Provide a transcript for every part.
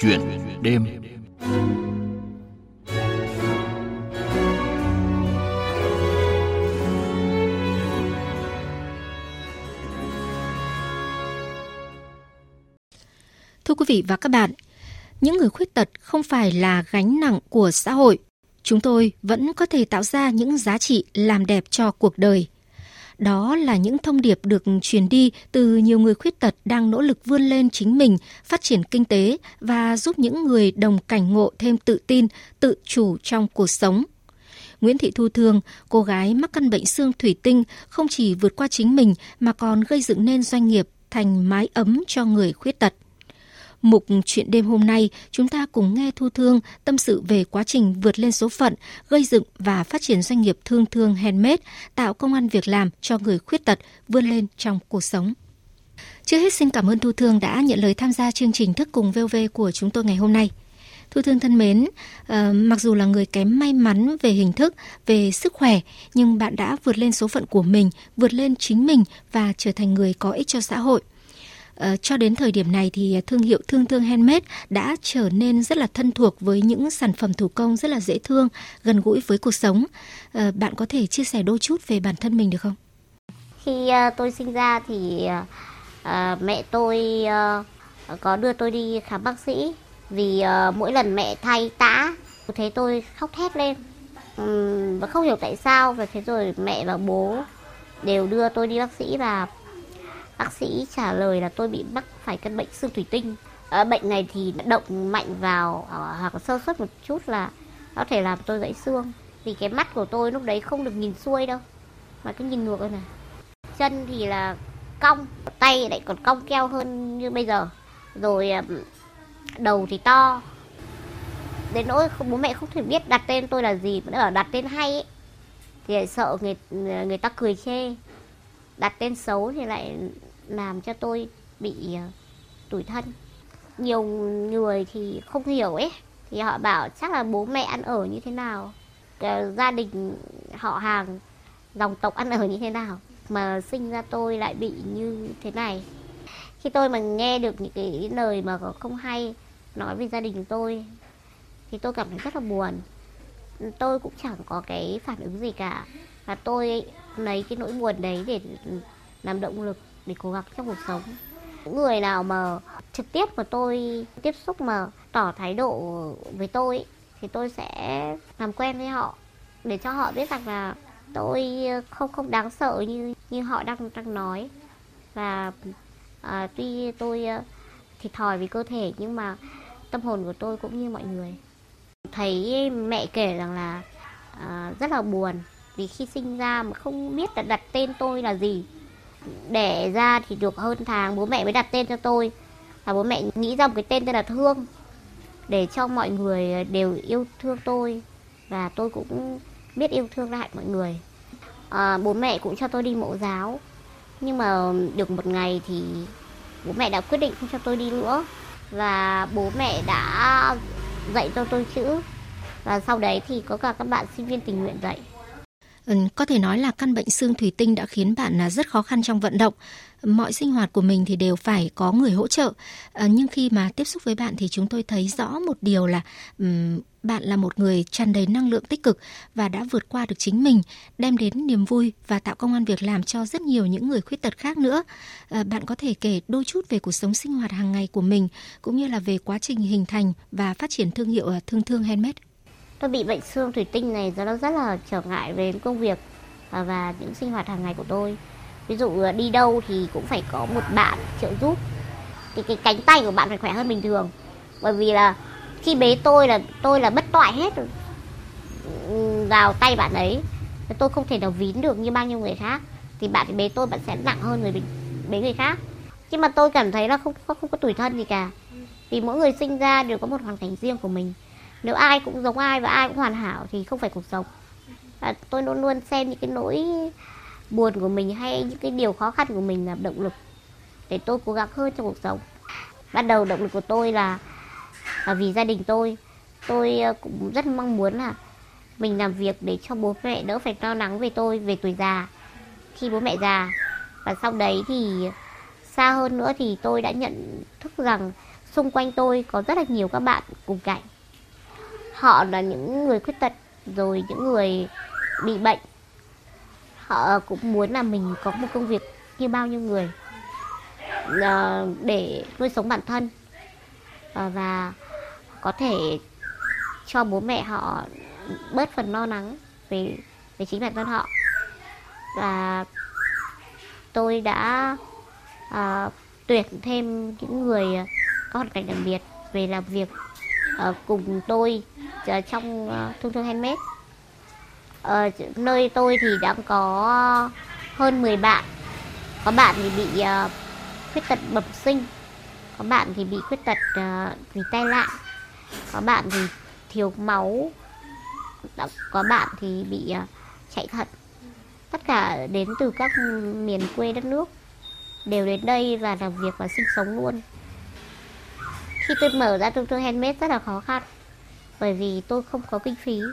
Chuyện đêm Thưa quý vị và các bạn, những người khuyết tật không phải là gánh nặng của xã hội. Chúng tôi vẫn có thể tạo ra những giá trị làm đẹp cho cuộc đời. Đó là những thông điệp được truyền đi từ nhiều người khuyết tật đang nỗ lực vươn lên chính mình, phát triển kinh tế và giúp những người đồng cảnh ngộ thêm tự tin, tự chủ trong cuộc sống. Nguyễn Thị Thu Thương, cô gái mắc căn bệnh xương thủy tinh, không chỉ vượt qua chính mình mà còn gây dựng nên doanh nghiệp thành mái ấm cho người khuyết tật. Mục chuyện đêm hôm nay, chúng ta cùng nghe Thu Thương tâm sự về quá trình vượt lên số phận, gây dựng và phát triển doanh nghiệp thương thương handmade, tạo công an việc làm cho người khuyết tật vươn lên trong cuộc sống. Trước hết xin cảm ơn Thu Thương đã nhận lời tham gia chương trình Thức cùng VOV của chúng tôi ngày hôm nay. Thu Thương thân mến, uh, mặc dù là người kém may mắn về hình thức, về sức khỏe, nhưng bạn đã vượt lên số phận của mình, vượt lên chính mình và trở thành người có ích cho xã hội. Ờ, cho đến thời điểm này thì thương hiệu Thương Thương Handmade đã trở nên rất là thân thuộc với những sản phẩm thủ công rất là dễ thương, gần gũi với cuộc sống. Ờ, bạn có thể chia sẻ đôi chút về bản thân mình được không? Khi uh, tôi sinh ra thì uh, mẹ tôi uh, có đưa tôi đi khám bác sĩ vì uh, mỗi lần mẹ thay tã thấy tôi khóc thét lên và không hiểu tại sao và thế rồi mẹ và bố đều đưa tôi đi bác sĩ và bác sĩ trả lời là tôi bị mắc phải căn bệnh xương thủy tinh. À, bệnh này thì động mạnh vào à, hoặc sơ suất một chút là có thể làm tôi gãy xương. Vì cái mắt của tôi lúc đấy không được nhìn xuôi đâu. Mà cứ nhìn ngược thôi này. Chân thì là cong tay lại còn cong keo hơn như bây giờ. Rồi ờ, đầu thì to. Đến nỗi bố mẹ không thể biết đặt tên tôi là gì mà ở đặt tên hay ấy, thì lại sợ người người ta cười chê. Đặt tên xấu thì lại làm cho tôi bị ờ, tủi thân. Nhiều người thì không hiểu ấy, thì họ bảo chắc là bố mẹ ăn ở như thế nào ờ, gia đình họ hàng, dòng tộc ăn ở như thế nào mà sinh ra tôi lại bị như thế này. Khi tôi mà nghe được những cái lời mà không hay nói về gia đình tôi thì tôi cảm thấy rất là buồn. Tôi cũng chẳng có cái phản ứng gì cả, và tôi lấy cái nỗi buồn đấy để làm động lực để cố gắng trong cuộc sống. Những người nào mà trực tiếp mà tôi tiếp xúc mà tỏ thái độ với tôi thì tôi sẽ làm quen với họ để cho họ biết rằng là tôi không không đáng sợ như như họ đang đang nói. Và à, tuy tôi à, thiệt thòi vì cơ thể nhưng mà tâm hồn của tôi cũng như mọi người. Thấy mẹ kể rằng là à, rất là buồn vì khi sinh ra mà không biết là đặt tên tôi là gì đẻ ra thì được hơn tháng bố mẹ mới đặt tên cho tôi. Và bố mẹ nghĩ ra một cái tên tên là thương để cho mọi người ờ, đều yêu thương tôi. Và tôi cũng biết yêu thương lại mọi người. À, bố mẹ cũng cho tôi đi mẫu giáo. Nhưng mà được một ngày thì bố mẹ đã quyết định không cho tôi đi nữa. Và bố mẹ đã dạy cho tôi chữ. Và sau đấy thì có cả các bạn sinh viên tình nguyện dạy. Ừ, có thể nói là căn bệnh xương thủy tinh đã khiến bạn là rất khó khăn trong vận động. Mọi sinh hoạt của mình thì đều phải có người hỗ trợ. À, nhưng khi mà tiếp xúc với bạn thì chúng tôi thấy rõ một điều là um, bạn là một người tràn đầy năng lượng tích cực và đã vượt qua được chính mình, đem đến niềm vui và tạo công an việc làm cho rất nhiều những người khuyết tật khác nữa. À, bạn có thể kể đôi chút về cuộc sống sinh hoạt hàng ngày của mình cũng như là về quá trình hình thành và phát triển thương hiệu à, Thương Thương Handmade tôi bị bệnh xương thủy tinh này do nó rất là trở ngại về công việc và, và những sinh hoạt hàng ngày của tôi. Ví dụ à, đi đâu thì cũng phải có một bạn trợ giúp. Thì cái cánh tay của bạn phải khỏe hơn bình thường. Bởi vì là khi bế tôi là tôi là bất toại hết ừ, vào tay bạn ấy tôi không thể nào vín được như bao nhiêu người khác. Thì bạn bế tôi bạn sẽ nặng hơn người bế người khác. Nhưng mà tôi cảm thấy là không không, không có tủi thân gì cả. Vì mỗi người sinh ra đều có một hoàn cảnh riêng của mình nếu ai cũng giống ai và ai cũng hoàn hảo thì không phải cuộc sống. Và tôi luôn luôn xem những cái nỗi buồn của mình hay những cái điều khó khăn của mình là động lực để tôi cố gắng hơn trong cuộc sống. Ban đầu động lực của tôi là, là vì gia đình tôi. Tôi ờ, cũng rất mong muốn là mình làm việc để cho bố mẹ đỡ phải lo lắng về tôi về tuổi già. Khi bố mẹ già và sau đấy thì xa hơn nữa thì tôi đã nhận thức rằng xung quanh tôi có rất là nhiều các bạn cùng cảnh họ là những người khuyết tật rồi những người bị bệnh. Họ cũng muốn là mình có một công việc như bao nhiêu người ờ, để nuôi sống bản thân. Ờ, và có thể cho bố mẹ họ bớt phần lo lắng về về chính bản thân họ. Và tôi đã uh, tuyển thêm những người có hoàn cảnh đặc biệt về làm việc uh, cùng tôi trong ờ, thương thương handmade ở ờ, nơi tôi thì đã có hơn 10 bạn. Có bạn thì bị uh, khuyết tật bẩm sinh. Có bạn thì bị khuyết tật uh, vì tai nạn. Có bạn thì thiếu máu. Có bạn thì bị uh, chạy thận. Tất cả đến từ các miền quê đất nước đều đến đây và làm việc và sinh sống luôn. Khi tôi mở ra thương thương handmade rất là khó khăn bởi vì tôi không có kinh phí.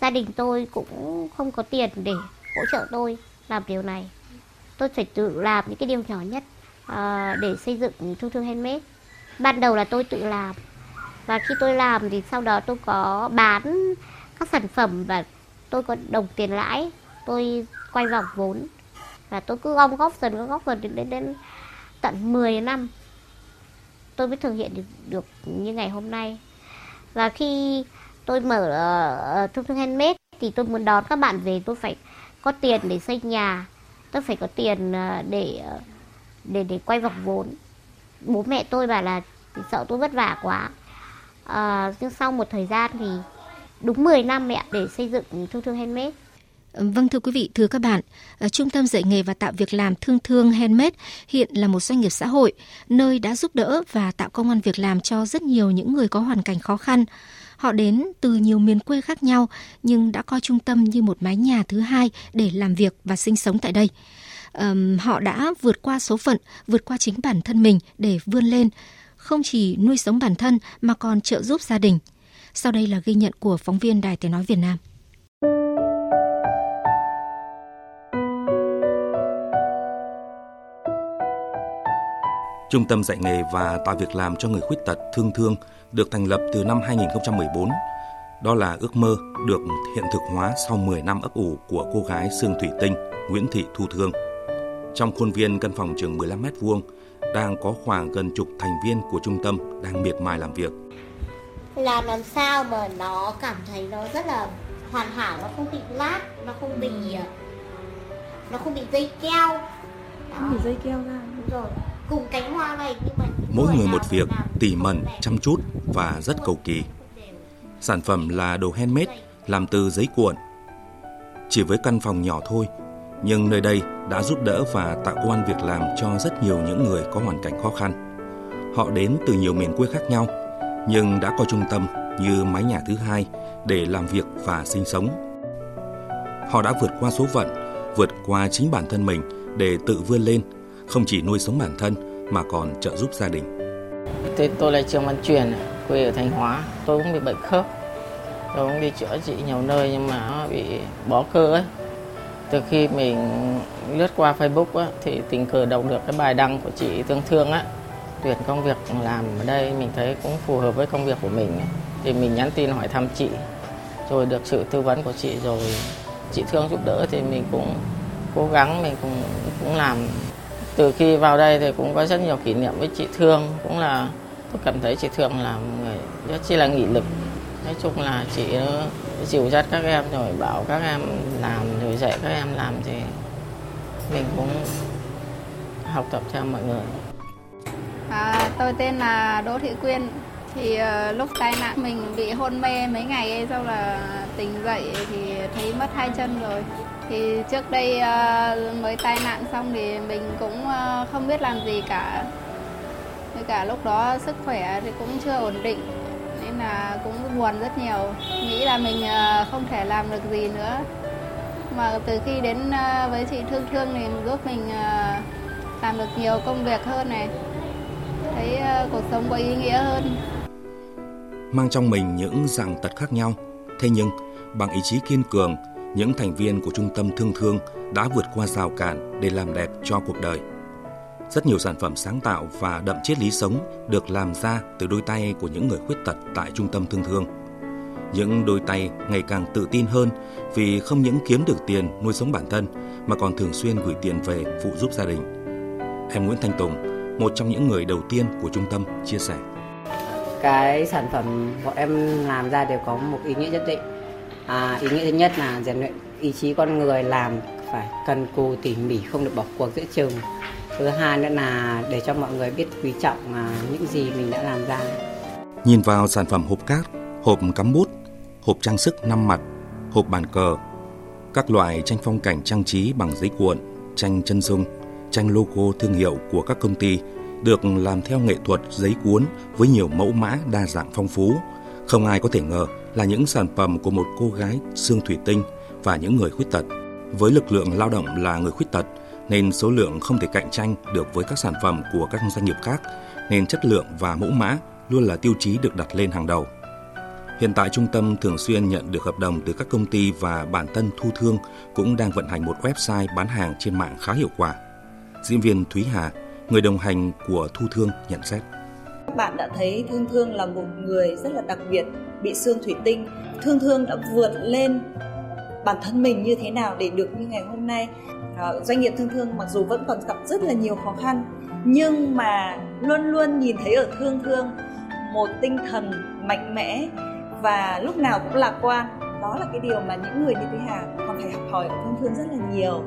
Gia đình tôi cũng không có tiền để hỗ trợ tôi làm điều này. Tôi phải tự làm những cái điều nhỏ nhất uh, để xây dựng trung thương handmade. Ban đầu là tôi tự làm. Và khi tôi làm thì sau đó tôi có bán các sản phẩm và tôi có đồng tiền lãi. Tôi quay vòng vốn. Và tôi cứ gom góp dần góp dần đến, đến đến tận 10 năm. Tôi mới thực hiện được, được như ngày hôm nay và khi tôi mở ờ, ờ, uh, thương thương handmade thì tôi muốn đón các bạn về tôi phải có tiền để xây nhà. Tôi phải có tiền uh, để uh, để để quay vòng vốn. Bố mẹ tôi bảo là sợ tôi vất vả quá. Uh, nhưng sau một thời gian thì đúng 10 năm mẹ để xây dựng thương thương handmade. Vâng thưa quý vị, thưa các bạn, à, Trung tâm dạy nghề và tạo việc làm Thương Thương Handmade hiện là một doanh nghiệp xã hội, nơi đã giúp đỡ và tạo công an việc làm cho rất nhiều những người có hoàn cảnh khó khăn. Họ đến từ nhiều miền quê khác nhau nhưng đã coi trung tâm như một mái nhà thứ hai để làm việc và sinh sống tại đây. Um, họ đã vượt qua số phận, vượt qua chính bản thân mình để vươn lên, không chỉ nuôi sống bản thân mà còn trợ giúp gia đình. Sau đây là ghi nhận của phóng viên Đài Tiếng Nói Việt Nam. Trung tâm dạy nghề và tạo việc làm cho người khuyết tật Thương Thương được thành lập từ năm 2014. Đó là ước mơ được hiện thực hóa sau 10 năm ấp ủ của cô gái Sương Thủy Tinh, Nguyễn Thị Thu Thương. Trong khuôn viên căn phòng chừng 15 mét vuông, đang có khoảng gần chục thành viên của trung tâm đang miệt mài làm việc. Làm làm sao mà nó cảm thấy nó rất là hoàn hảo, nó không bị lát, nó không bị nó không bị dây keo. Không bị dây keo ra. Đúng rồi cùng cánh mỗi người một việc, tỉ mẩn, chăm chút và rất cầu kỳ. Sản phẩm là đồ handmade, làm từ giấy cuộn. Chỉ với căn phòng nhỏ thôi, nhưng nơi đây đã giúp đỡ và tạo công an việc làm cho rất nhiều những người có hoàn cảnh khó khăn. Họ đến từ nhiều miền quê khác nhau, nhưng đã có trung tâm như mái nhà thứ hai để làm việc và sinh sống. Họ đã vượt qua số phận, vượt qua chính bản thân mình để tự vươn lên, không chỉ nuôi sống bản thân mà còn trợ giúp gia đình. Thế tôi là Trương Văn Truyền, quê ở Thanh Hóa. Tôi cũng bị bệnh khớp. Tôi cũng đi chữa trị nhiều nơi nhưng mà bị bó cơ ấy. Từ khi mình lướt qua Facebook á, thì tình cờ đọc được cái bài đăng của chị Thương Thương á, tuyển công việc làm ở đây mình thấy cũng phù hợp với công việc của mình thì mình nhắn tin hỏi thăm chị rồi được sự tư vấn của chị rồi chị Thương giúp đỡ thì mình cũng cố gắng mình cũng cũng làm từ khi vào đây thì cũng có rất nhiều kỷ niệm với chị Thương. Cũng là tôi cảm thấy chị Thương là người rất chi là nghị lực. Nói chung là chị ờ, dìu dắt các em rồi bảo các em làm rồi dạy các em làm thì mình cũng học tập theo mọi người. À, tôi tên là Đỗ Thị Quyên. Thì uh, lúc tai nạn mình bị hôn mê mấy ngày ấy sau là tỉnh dậy thì thấy mất hai chân rồi thì trước đây uh, mới tai nạn xong thì mình cũng uh, không biết làm gì cả. Với cả lúc đó sức khỏe thì cũng chưa ổn định nên là cũng buồn rất nhiều. Nghĩ là mình uh, không thể làm được gì nữa. Mà từ khi đến uh, với chị thương thương thì giúp mình uh, làm được nhiều công việc hơn này. Thấy uh, cuộc sống có ý nghĩa hơn. Mang trong mình những dạng tật khác nhau. Thế nhưng bằng ý chí kiên cường những thành viên của trung tâm thương thương đã vượt qua rào cản để làm đẹp cho cuộc đời. Rất nhiều sản phẩm sáng tạo và đậm triết lý sống được làm ra từ đôi tay của những người khuyết tật tại trung tâm thương thương. Những đôi tay ngày càng tự tin hơn vì không những kiếm được tiền nuôi sống bản thân mà còn thường xuyên gửi tiền về phụ giúp gia đình. Em Nguyễn Thanh Tùng, một trong những người đầu tiên của trung tâm chia sẻ. Cái sản phẩm bọn em làm ra đều có một ý nghĩa nhất định. À, ý nghĩa thứ nhất là rèn luyện ý chí con người làm phải cần cù tỉ mỉ không được bỏ cuộc giữa chừng. Thứ hai nữa là để cho mọi người biết quý trọng à, những gì mình đã làm ra. Nhìn vào sản phẩm hộp cát hộp cắm bút hộp trang sức năm mặt hộp bàn cờ các loại tranh phong cảnh trang trí bằng giấy cuộn tranh chân dung tranh logo thương hiệu của các công ty được làm theo nghệ thuật giấy cuốn với nhiều mẫu mã đa dạng phong phú không ai có thể ngờ là những sản phẩm của một cô gái xương thủy tinh và những người khuyết tật với lực lượng lao động là người khuyết tật nên số lượng không thể cạnh tranh được với các sản phẩm của các doanh nghiệp khác, nên chất lượng và mẫu mã luôn là tiêu chí được đặt lên hàng đầu. Hiện tại trung tâm thường xuyên nhận được hợp đồng từ các công ty và bản thân Thu Thương cũng đang vận hành một website bán hàng trên mạng khá hiệu quả. Diễn viên Thúy Hà, người đồng hành của Thu Thương nhận xét. Các bạn đã thấy Thương Thương là một người rất là đặc biệt, bị xương thủy tinh. Thương Thương đã vượt lên bản thân mình như thế nào để được như ngày hôm nay. À, doanh nghiệp thương thương mặc dù vẫn còn gặp rất là nhiều khó khăn nhưng mà luôn luôn nhìn thấy ở thương thương một tinh thần mạnh mẽ và lúc nào cũng lạc quan. Đó là cái điều mà những người như thế hà còn phải học hỏi ở thương thương rất là nhiều.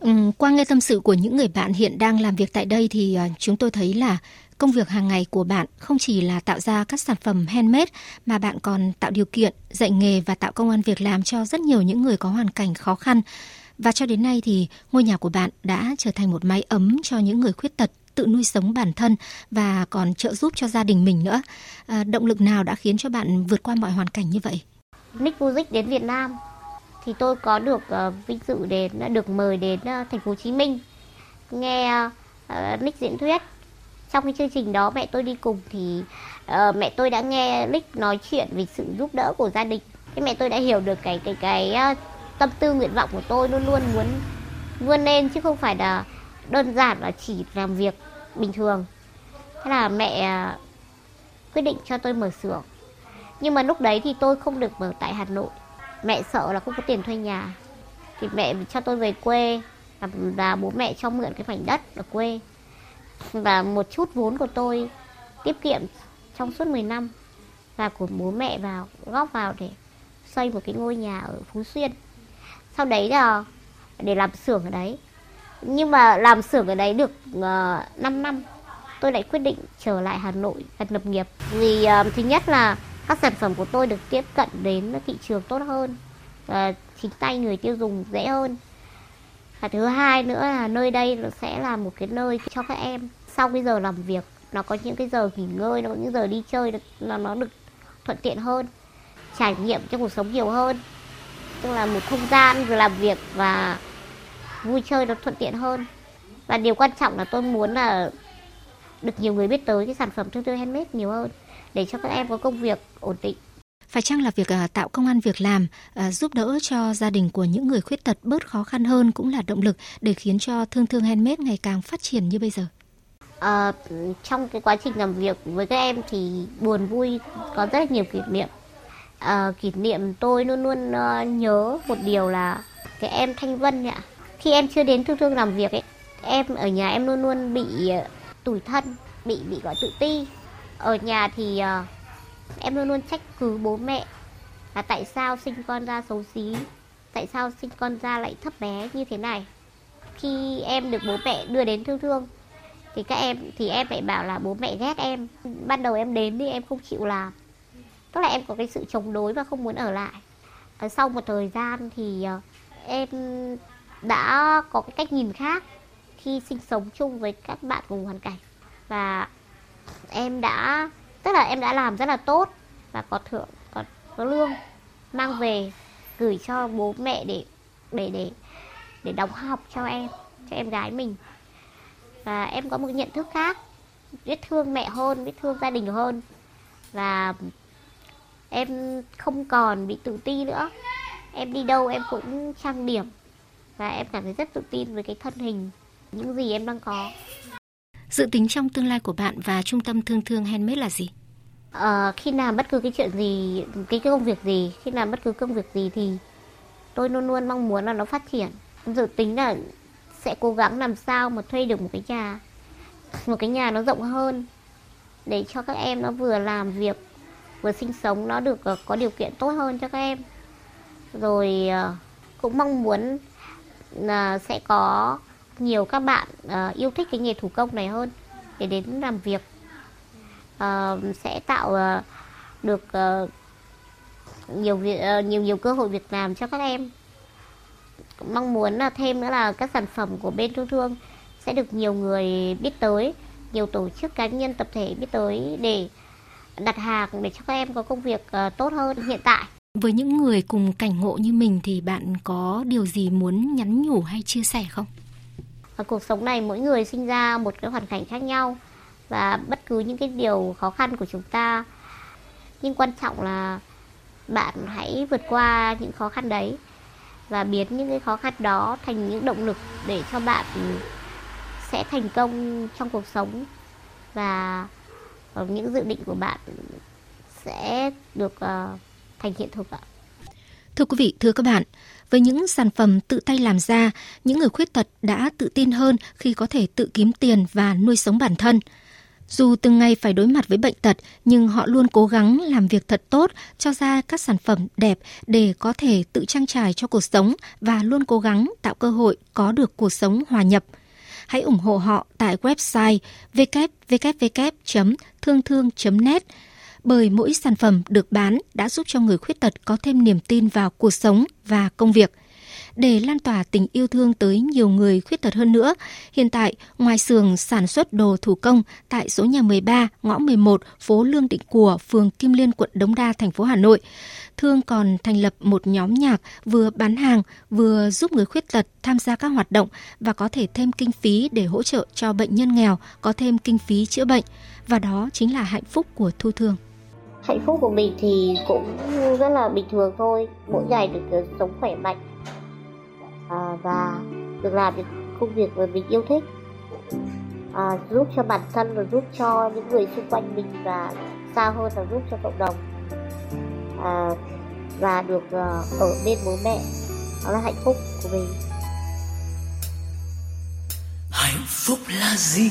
Ừ, qua nghe tâm sự của những người bạn hiện đang làm việc tại đây thì à, chúng tôi thấy là công việc hàng ngày của bạn không chỉ là tạo ra các sản phẩm handmade mà bạn còn tạo điều kiện, dạy nghề và tạo công an việc làm cho rất nhiều những người có hoàn cảnh khó khăn. Và cho đến nay thì ngôi nhà của bạn đã trở thành một mái ấm cho những người khuyết tật tự nuôi sống bản thân và còn trợ giúp cho gia đình mình nữa. À, động lực nào đã khiến cho bạn vượt qua mọi hoàn cảnh như vậy? Nick Music đến Việt Nam thì tôi có được uh, vinh dự đến ờ, được mời đến uh, thành phố Hồ Chí Minh nghe uh, Nick diễn thuyết. Trong cái chương trình đó mẹ tôi đi cùng thì uh, mẹ tôi đã nghe Nick nói chuyện về sự giúp đỡ của gia đình. Thế mẹ tôi đã hiểu được cái cái cái uh, tâm tư nguyện vọng của tôi luôn luôn muốn vươn lên chứ không phải là đơn giản là chỉ làm việc bình thường. Thế là mẹ uh, quyết định cho tôi mở xưởng. Nhưng mà lúc đấy thì tôi không được mở tại Hà Nội mẹ sợ là không có tiền thuê nhà. Thì mẹ cho tôi về quê và, và bố mẹ cho mượn cái mảnh đất ở quê. Và một chút vốn của tôi tiết kiệm trong suốt 10 năm và của bố mẹ vào góp vào để xây một cái ngôi nhà ở Phú Xuyên. Sau đấy là để làm xưởng ở đấy. Nhưng mà làm xưởng ở đấy được ờ, uh, 5 năm tôi lại quyết định trở lại Hà Nội và lập nghiệp. Vì uh, thứ nhất là các sản phẩm của tôi được tiếp cận đến thị trường tốt hơn. Và chính tay người tiêu dùng dễ hơn. Và thứ hai nữa là nơi đây nó sẽ là một cái nơi cho các em. Sau cái giờ làm việc, nó có những cái giờ nghỉ ngơi, nó có những giờ đi chơi là nó được thuận tiện hơn, trải nghiệm trong cuộc sống nhiều hơn. Tức là một không gian vừa làm việc và vui chơi nó thuận tiện hơn. Và điều quan trọng là tôi muốn là được nhiều người biết tới cái sản phẩm thương thương handmade nhiều hơn để cho các em có công việc ổn định. Phải chăng là việc à, tạo công an việc làm à, giúp đỡ cho gia đình của những người khuyết tật bớt khó khăn hơn cũng là động lực để khiến cho thương thương handmade ngày càng phát triển như bây giờ? À, trong cái quá trình làm việc với các em thì buồn vui có rất là nhiều kỷ niệm. À, kỷ niệm tôi luôn luôn uh, nhớ một điều là cái em Thanh Vân ạ. Khi em chưa đến thương thương làm việc ấy, em ở nhà em luôn luôn bị uh, tủi thân, bị bị gọi tự ti ở nhà thì uh, em luôn luôn trách cứ bố mẹ là tại sao sinh con ra xấu xí tại sao sinh con ra lại thấp bé như thế này. Khi em được bố mẹ đưa đến thương thương thì các em thì em lại bảo là bố mẹ ghét em. Ban đầu em đến thì em không chịu làm. Tức là em có cái sự chống đối và không muốn ở lại. À, sau một thời gian thì uh, em đã có cái cách nhìn khác khi sinh sống chung với các bạn cùng hoàn cảnh. Và em đã tức là em đã làm rất là tốt và có thưởng có, có lương. Mang về gửi cho bố mẹ để để để để đóng học cho em cho em gái mình. Và em có một nhận thức khác biết thương mẹ hơn biết thương gia đình hơn. Và em không còn bị tự ti nữa. Em đi đâu em cũng trang điểm. Và em cảm thấy rất tự tin với cái thân hình những gì em đang có dự tính trong tương lai của bạn và trung tâm thương thương handmade là gì? Ờ, khi làm bất cứ cái chuyện gì cái, cái công việc gì khi làm bất cứ công việc gì thì tôi luôn luôn mong muốn là nó phát triển. Dự tính là sẽ cố gắng làm sao mà thuê được một cái nhà một cái nhà nó rộng hơn để cho các em nó vừa làm việc vừa sinh sống nó được ờ, có điều kiện tốt hơn cho các em. Rồi ờ, cũng mong muốn là sẽ có nhiều các bạn uh, yêu thích cái nghề thủ công này hơn để đến làm việc. Uh, sẽ tạo uh, được uh, nhiều việc uh, nhiều nhiều cơ hội việc làm cho các em. Mong muốn là thêm nữa là các sản phẩm của bên thương thương sẽ được nhiều người biết tới nhiều tổ chức cá nhân tập thể biết tới để đặt hàng để cho các em có công việc uh, tốt hơn hiện tại. Với những người cùng cảnh ngộ như mình thì bạn có điều gì muốn nhắn nhủ hay chia sẻ không? Và cuộc sống này mỗi người sinh ra một cái hoàn cảnh khác nhau và bất cứ những cái điều khó khăn của chúng ta nhưng quan trọng là bạn hãy vượt qua những khó khăn đấy và biến những cái khó khăn đó thành những động lực để cho bạn sẽ thành công trong cuộc sống và ờ, những dự định của bạn sẽ được uh, thành hiện thực ạ. Thưa quý vị, thưa các bạn, với những sản phẩm tự tay làm ra, những người khuyết tật đã tự tin hơn khi có thể tự kiếm tiền và nuôi sống bản thân. Dù từng ngày phải đối mặt với bệnh tật, nhưng họ luôn cố gắng làm việc thật tốt, cho ra các sản phẩm đẹp để có thể tự trang trải cho cuộc sống và luôn cố gắng tạo cơ hội có được cuộc sống hòa nhập. Hãy ủng hộ họ tại website www.thương thương.net bởi mỗi sản phẩm được bán đã giúp cho người khuyết tật có thêm niềm tin vào cuộc sống và công việc – để lan tỏa tình yêu thương tới nhiều người khuyết tật hơn nữa. Hiện tại, ngoài xưởng sản xuất đồ thủ công tại số nhà 13, ngõ 11, phố Lương Định Của, phường Kim Liên, quận Đống Đa, thành phố Hà Nội, Thương còn thành lập một nhóm nhạc vừa bán hàng vừa giúp người khuyết tật tham gia các hoạt động và có thể thêm kinh phí để hỗ trợ cho bệnh nhân nghèo có thêm kinh phí chữa bệnh. Và đó chính là hạnh phúc của Thu Thương hạnh phúc của mình thì cũng rất là bình thường thôi. Mỗi ngày được sống khỏe mạnh. À, và được làm những công việc mà mình yêu thích. À, giúp cho bản thân và giúp cho những người xung quanh mình và xa hơn là giúp cho cộng đồng. À, và được uh, ở bên bố mẹ. Đó là hạnh phúc của mình. Hạnh phúc là gì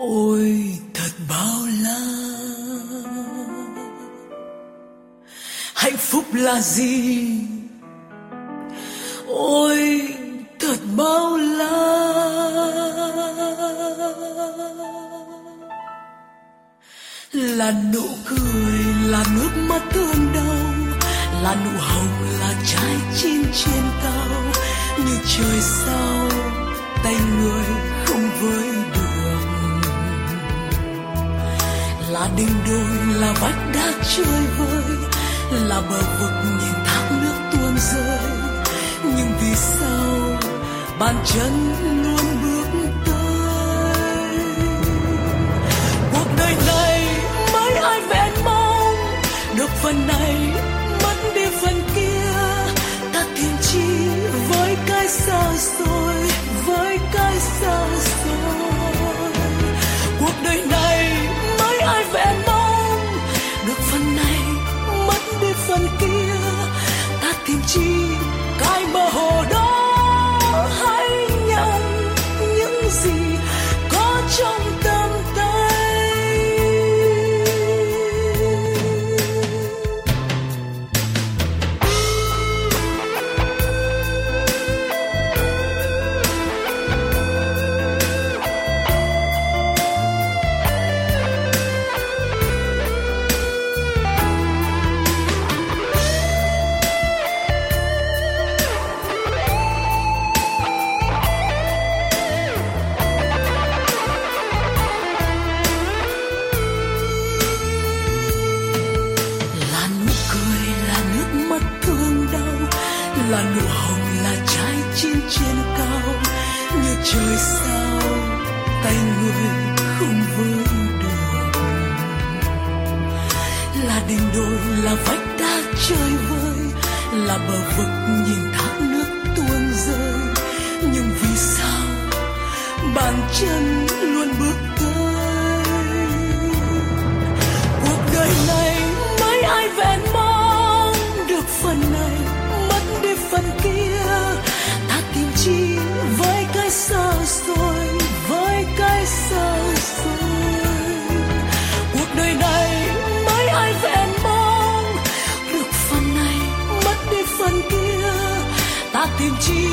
ôi, thật bao la. Hạnh phúc là gì? Ôi, thật bao la. Là nụ cười, là nước mắt thương đau, là nụ hồng, là trái chim trên cao. Như trời sao tay người không với là đỉnh đồi là vách đá chơi vơi, là bờ vực nhìn thác nước tuôn rơi. Nhưng vì sao bàn chân luôn bước tới? Cuộc đời này mấy ai vẹn mong, được phần này mất đi phần kia. Ta tìm chi với cái xa xôi, với cái xa xôi. Cuộc đời này sao tay người không với được là đỉnh đồi là vách đá chơi vơi là bờ vực nhìn thác nước tuôn rơi nhưng vì sao bàn chân luôn bước tới cuộc đời này mấy ai vẹn mong ta